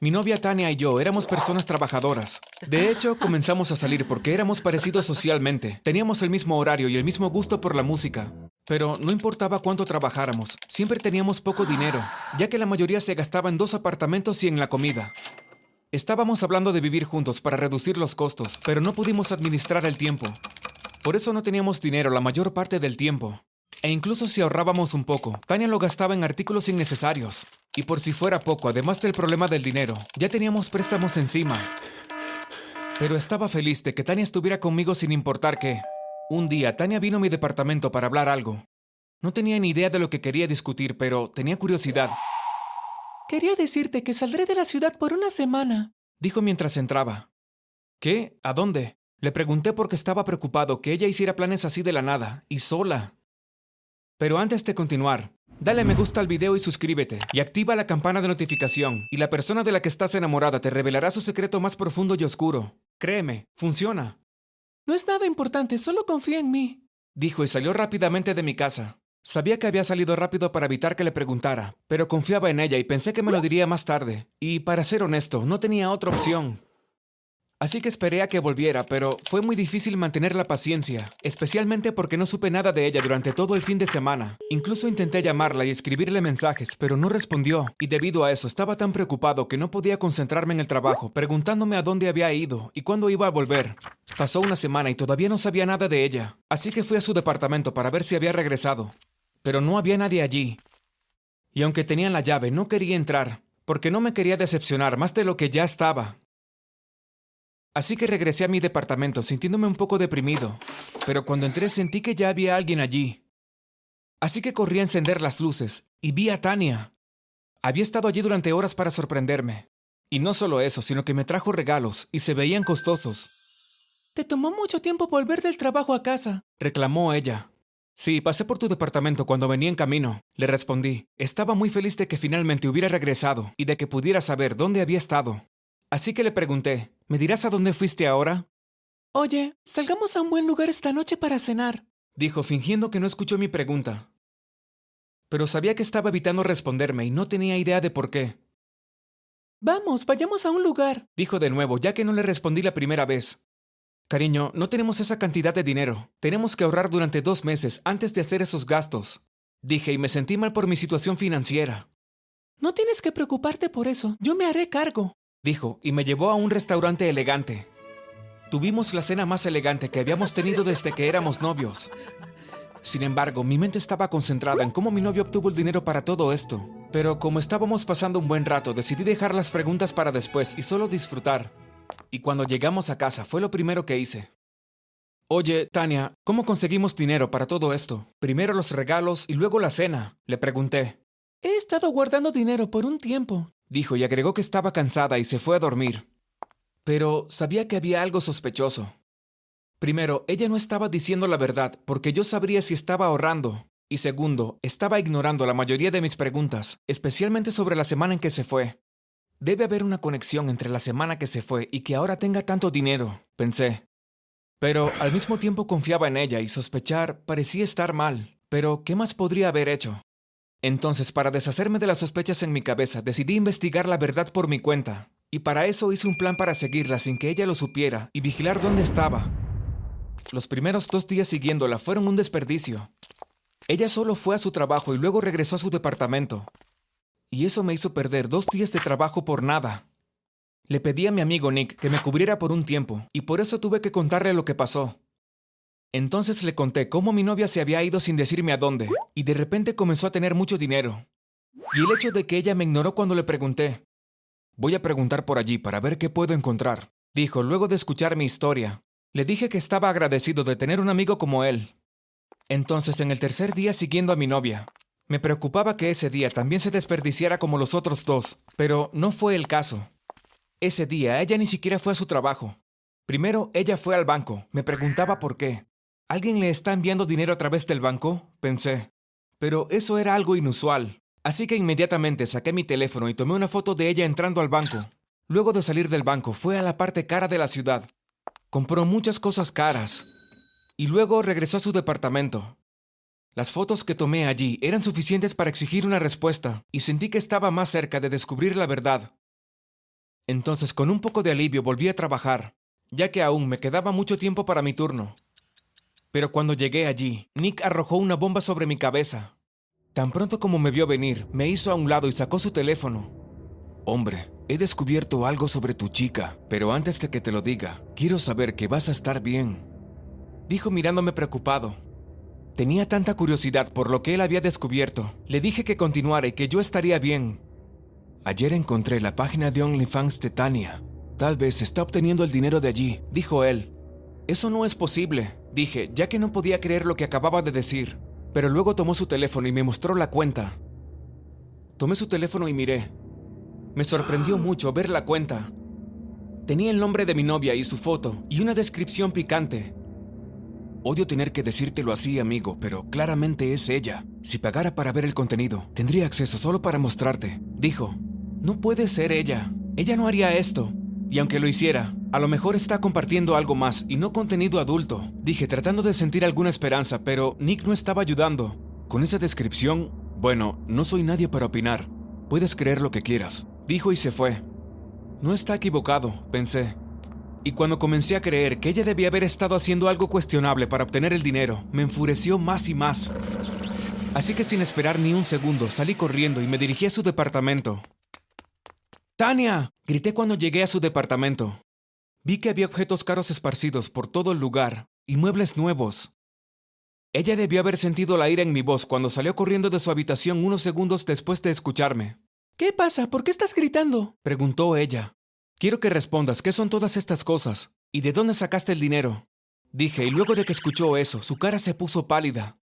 Mi novia Tania y yo éramos personas trabajadoras. De hecho, comenzamos a salir porque éramos parecidos socialmente. Teníamos el mismo horario y el mismo gusto por la música. Pero no importaba cuánto trabajáramos, siempre teníamos poco dinero, ya que la mayoría se gastaba en dos apartamentos y en la comida. Estábamos hablando de vivir juntos para reducir los costos, pero no pudimos administrar el tiempo. Por eso no teníamos dinero la mayor parte del tiempo. E incluso si ahorrábamos un poco, Tania lo gastaba en artículos innecesarios. Y por si fuera poco, además del problema del dinero, ya teníamos préstamos encima. Pero estaba feliz de que Tania estuviera conmigo sin importar qué. Un día, Tania vino a mi departamento para hablar algo. No tenía ni idea de lo que quería discutir, pero tenía curiosidad. Quería decirte que saldré de la ciudad por una semana, dijo mientras entraba. ¿Qué? ¿A dónde? Le pregunté porque estaba preocupado que ella hiciera planes así de la nada, y sola. Pero antes de continuar, dale me gusta al video y suscríbete, y activa la campana de notificación, y la persona de la que estás enamorada te revelará su secreto más profundo y oscuro. Créeme, funciona. No es nada importante, solo confía en mí, dijo y salió rápidamente de mi casa. Sabía que había salido rápido para evitar que le preguntara, pero confiaba en ella y pensé que me lo diría más tarde. Y para ser honesto, no tenía otra opción. Así que esperé a que volviera, pero fue muy difícil mantener la paciencia, especialmente porque no supe nada de ella durante todo el fin de semana. Incluso intenté llamarla y escribirle mensajes, pero no respondió, y debido a eso estaba tan preocupado que no podía concentrarme en el trabajo, preguntándome a dónde había ido y cuándo iba a volver. Pasó una semana y todavía no sabía nada de ella, así que fui a su departamento para ver si había regresado. Pero no había nadie allí. Y aunque tenía la llave, no quería entrar, porque no me quería decepcionar más de lo que ya estaba. Así que regresé a mi departamento sintiéndome un poco deprimido, pero cuando entré sentí que ya había alguien allí. Así que corrí a encender las luces y vi a Tania. Había estado allí durante horas para sorprenderme. Y no solo eso, sino que me trajo regalos y se veían costosos. Te tomó mucho tiempo volver del trabajo a casa, reclamó ella. Sí, pasé por tu departamento cuando venía en camino, le respondí. Estaba muy feliz de que finalmente hubiera regresado y de que pudiera saber dónde había estado. Así que le pregunté, ¿me dirás a dónde fuiste ahora? Oye, salgamos a un buen lugar esta noche para cenar, dijo fingiendo que no escuchó mi pregunta. Pero sabía que estaba evitando responderme y no tenía idea de por qué. Vamos, vayamos a un lugar, dijo de nuevo, ya que no le respondí la primera vez. Cariño, no tenemos esa cantidad de dinero. Tenemos que ahorrar durante dos meses antes de hacer esos gastos. Dije y me sentí mal por mi situación financiera. No tienes que preocuparte por eso. Yo me haré cargo dijo, y me llevó a un restaurante elegante. Tuvimos la cena más elegante que habíamos tenido desde que éramos novios. Sin embargo, mi mente estaba concentrada en cómo mi novio obtuvo el dinero para todo esto. Pero como estábamos pasando un buen rato, decidí dejar las preguntas para después y solo disfrutar. Y cuando llegamos a casa fue lo primero que hice. Oye, Tania, ¿cómo conseguimos dinero para todo esto? Primero los regalos y luego la cena, le pregunté. He estado guardando dinero por un tiempo, dijo y agregó que estaba cansada y se fue a dormir. Pero sabía que había algo sospechoso. Primero, ella no estaba diciendo la verdad porque yo sabría si estaba ahorrando. Y segundo, estaba ignorando la mayoría de mis preguntas, especialmente sobre la semana en que se fue. Debe haber una conexión entre la semana que se fue y que ahora tenga tanto dinero, pensé. Pero al mismo tiempo confiaba en ella y sospechar parecía estar mal. Pero, ¿qué más podría haber hecho? Entonces, para deshacerme de las sospechas en mi cabeza, decidí investigar la verdad por mi cuenta. Y para eso hice un plan para seguirla sin que ella lo supiera y vigilar dónde estaba. Los primeros dos días siguiéndola fueron un desperdicio. Ella solo fue a su trabajo y luego regresó a su departamento. Y eso me hizo perder dos días de trabajo por nada. Le pedí a mi amigo Nick que me cubriera por un tiempo, y por eso tuve que contarle lo que pasó. Entonces le conté cómo mi novia se había ido sin decirme a dónde, y de repente comenzó a tener mucho dinero. Y el hecho de que ella me ignoró cuando le pregunté. Voy a preguntar por allí para ver qué puedo encontrar, dijo luego de escuchar mi historia. Le dije que estaba agradecido de tener un amigo como él. Entonces, en el tercer día siguiendo a mi novia, me preocupaba que ese día también se desperdiciara como los otros dos, pero no fue el caso. Ese día ella ni siquiera fue a su trabajo. Primero ella fue al banco, me preguntaba por qué. ¿Alguien le está enviando dinero a través del banco? pensé. Pero eso era algo inusual. Así que inmediatamente saqué mi teléfono y tomé una foto de ella entrando al banco. Luego de salir del banco fue a la parte cara de la ciudad. Compró muchas cosas caras. Y luego regresó a su departamento. Las fotos que tomé allí eran suficientes para exigir una respuesta, y sentí que estaba más cerca de descubrir la verdad. Entonces, con un poco de alivio, volví a trabajar, ya que aún me quedaba mucho tiempo para mi turno. Pero cuando llegué allí, Nick arrojó una bomba sobre mi cabeza. Tan pronto como me vio venir, me hizo a un lado y sacó su teléfono. Hombre, he descubierto algo sobre tu chica, pero antes de que te lo diga, quiero saber que vas a estar bien. Dijo mirándome preocupado. Tenía tanta curiosidad por lo que él había descubierto. Le dije que continuara y que yo estaría bien. Ayer encontré la página de OnlyFans de Tania. Tal vez está obteniendo el dinero de allí, dijo él. Eso no es posible, dije, ya que no podía creer lo que acababa de decir. Pero luego tomó su teléfono y me mostró la cuenta. Tomé su teléfono y miré. Me sorprendió mucho ver la cuenta. Tenía el nombre de mi novia y su foto, y una descripción picante. Odio tener que decírtelo así, amigo, pero claramente es ella. Si pagara para ver el contenido, tendría acceso solo para mostrarte. Dijo, no puede ser ella. Ella no haría esto. Y aunque lo hiciera, a lo mejor está compartiendo algo más y no contenido adulto. Dije tratando de sentir alguna esperanza, pero Nick no estaba ayudando. Con esa descripción, bueno, no soy nadie para opinar. Puedes creer lo que quieras. Dijo y se fue. No está equivocado, pensé. Y cuando comencé a creer que ella debía haber estado haciendo algo cuestionable para obtener el dinero, me enfureció más y más. Así que sin esperar ni un segundo, salí corriendo y me dirigí a su departamento. ¡Tania! grité cuando llegué a su departamento. Vi que había objetos caros esparcidos por todo el lugar y muebles nuevos. Ella debió haber sentido la ira en mi voz cuando salió corriendo de su habitación unos segundos después de escucharme. ¿Qué pasa? ¿Por qué estás gritando? preguntó ella. Quiero que respondas qué son todas estas cosas y de dónde sacaste el dinero. Dije, y luego de que escuchó eso, su cara se puso pálida.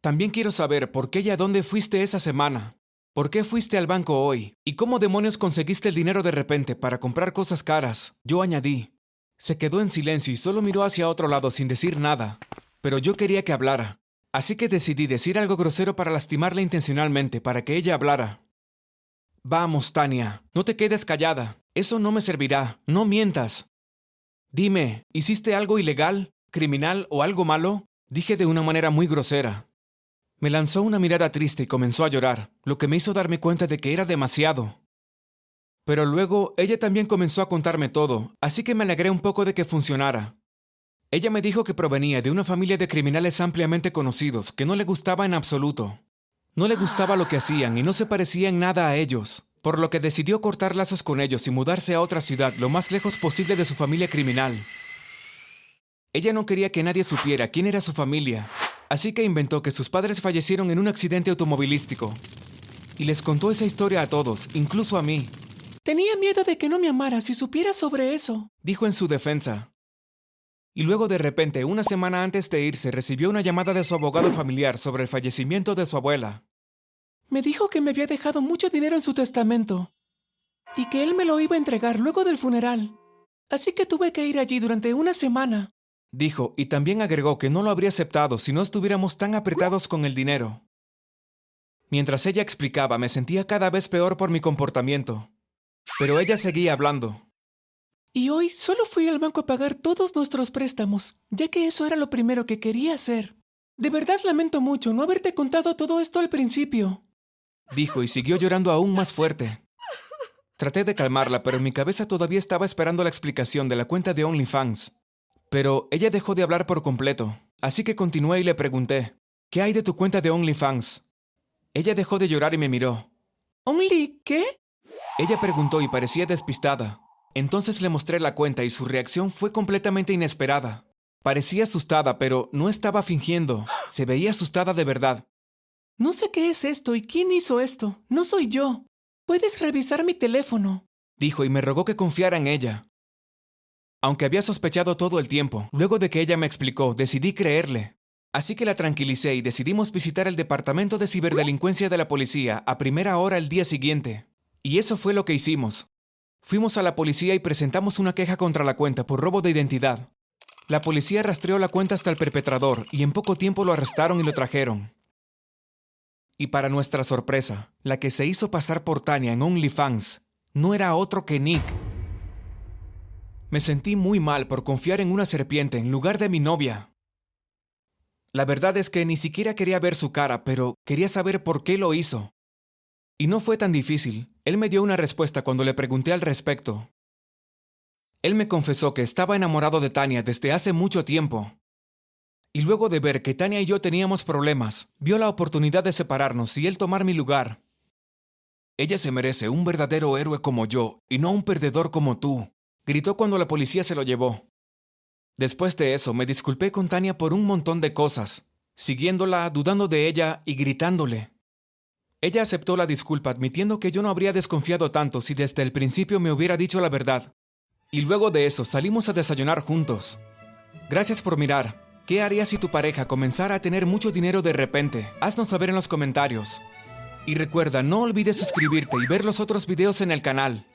También quiero saber por qué y a dónde fuiste esa semana. ¿Por qué fuiste al banco hoy? ¿Y cómo demonios conseguiste el dinero de repente para comprar cosas caras? Yo añadí. Se quedó en silencio y solo miró hacia otro lado sin decir nada. Pero yo quería que hablara. Así que decidí decir algo grosero para lastimarla intencionalmente, para que ella hablara. Vamos, Tania, no te quedes callada. Eso no me servirá. No mientas. Dime, ¿hiciste algo ilegal, criminal o algo malo? Dije de una manera muy grosera. Me lanzó una mirada triste y comenzó a llorar, lo que me hizo darme cuenta de que era demasiado. Pero luego ella también comenzó a contarme todo, así que me alegré un poco de que funcionara. Ella me dijo que provenía de una familia de criminales ampliamente conocidos, que no le gustaba en absoluto. No le gustaba lo que hacían y no se parecía en nada a ellos por lo que decidió cortar lazos con ellos y mudarse a otra ciudad lo más lejos posible de su familia criminal. Ella no quería que nadie supiera quién era su familia, así que inventó que sus padres fallecieron en un accidente automovilístico. Y les contó esa historia a todos, incluso a mí. Tenía miedo de que no me amara si supiera sobre eso, dijo en su defensa. Y luego de repente, una semana antes de irse, recibió una llamada de su abogado familiar sobre el fallecimiento de su abuela. Me dijo que me había dejado mucho dinero en su testamento y que él me lo iba a entregar luego del funeral. Así que tuve que ir allí durante una semana. Dijo, y también agregó que no lo habría aceptado si no estuviéramos tan apretados con el dinero. Mientras ella explicaba, me sentía cada vez peor por mi comportamiento. Pero ella seguía hablando. Y hoy solo fui al banco a pagar todos nuestros préstamos, ya que eso era lo primero que quería hacer. De verdad lamento mucho no haberte contado todo esto al principio dijo y siguió llorando aún más fuerte. Traté de calmarla, pero en mi cabeza todavía estaba esperando la explicación de la cuenta de OnlyFans. Pero ella dejó de hablar por completo, así que continué y le pregunté, ¿qué hay de tu cuenta de OnlyFans? Ella dejó de llorar y me miró. ¿Only qué? Ella preguntó y parecía despistada. Entonces le mostré la cuenta y su reacción fue completamente inesperada. Parecía asustada, pero no estaba fingiendo. Se veía asustada de verdad. No sé qué es esto y quién hizo esto. No soy yo. Puedes revisar mi teléfono. Dijo y me rogó que confiara en ella. Aunque había sospechado todo el tiempo, luego de que ella me explicó, decidí creerle. Así que la tranquilicé y decidimos visitar el departamento de ciberdelincuencia de la policía a primera hora el día siguiente. Y eso fue lo que hicimos. Fuimos a la policía y presentamos una queja contra la cuenta por robo de identidad. La policía rastreó la cuenta hasta el perpetrador y en poco tiempo lo arrestaron y lo trajeron. Y para nuestra sorpresa, la que se hizo pasar por Tania en OnlyFans no era otro que Nick. Me sentí muy mal por confiar en una serpiente en lugar de mi novia. La verdad es que ni siquiera quería ver su cara, pero quería saber por qué lo hizo. Y no fue tan difícil. Él me dio una respuesta cuando le pregunté al respecto. Él me confesó que estaba enamorado de Tania desde hace mucho tiempo. Y luego de ver que Tania y yo teníamos problemas, vio la oportunidad de separarnos y él tomar mi lugar. Ella se merece un verdadero héroe como yo y no un perdedor como tú, gritó cuando la policía se lo llevó. Después de eso, me disculpé con Tania por un montón de cosas, siguiéndola, dudando de ella y gritándole. Ella aceptó la disculpa admitiendo que yo no habría desconfiado tanto si desde el principio me hubiera dicho la verdad. Y luego de eso salimos a desayunar juntos. Gracias por mirar. ¿Qué harías si tu pareja comenzara a tener mucho dinero de repente? Haznos saber en los comentarios. Y recuerda, no olvides suscribirte y ver los otros videos en el canal.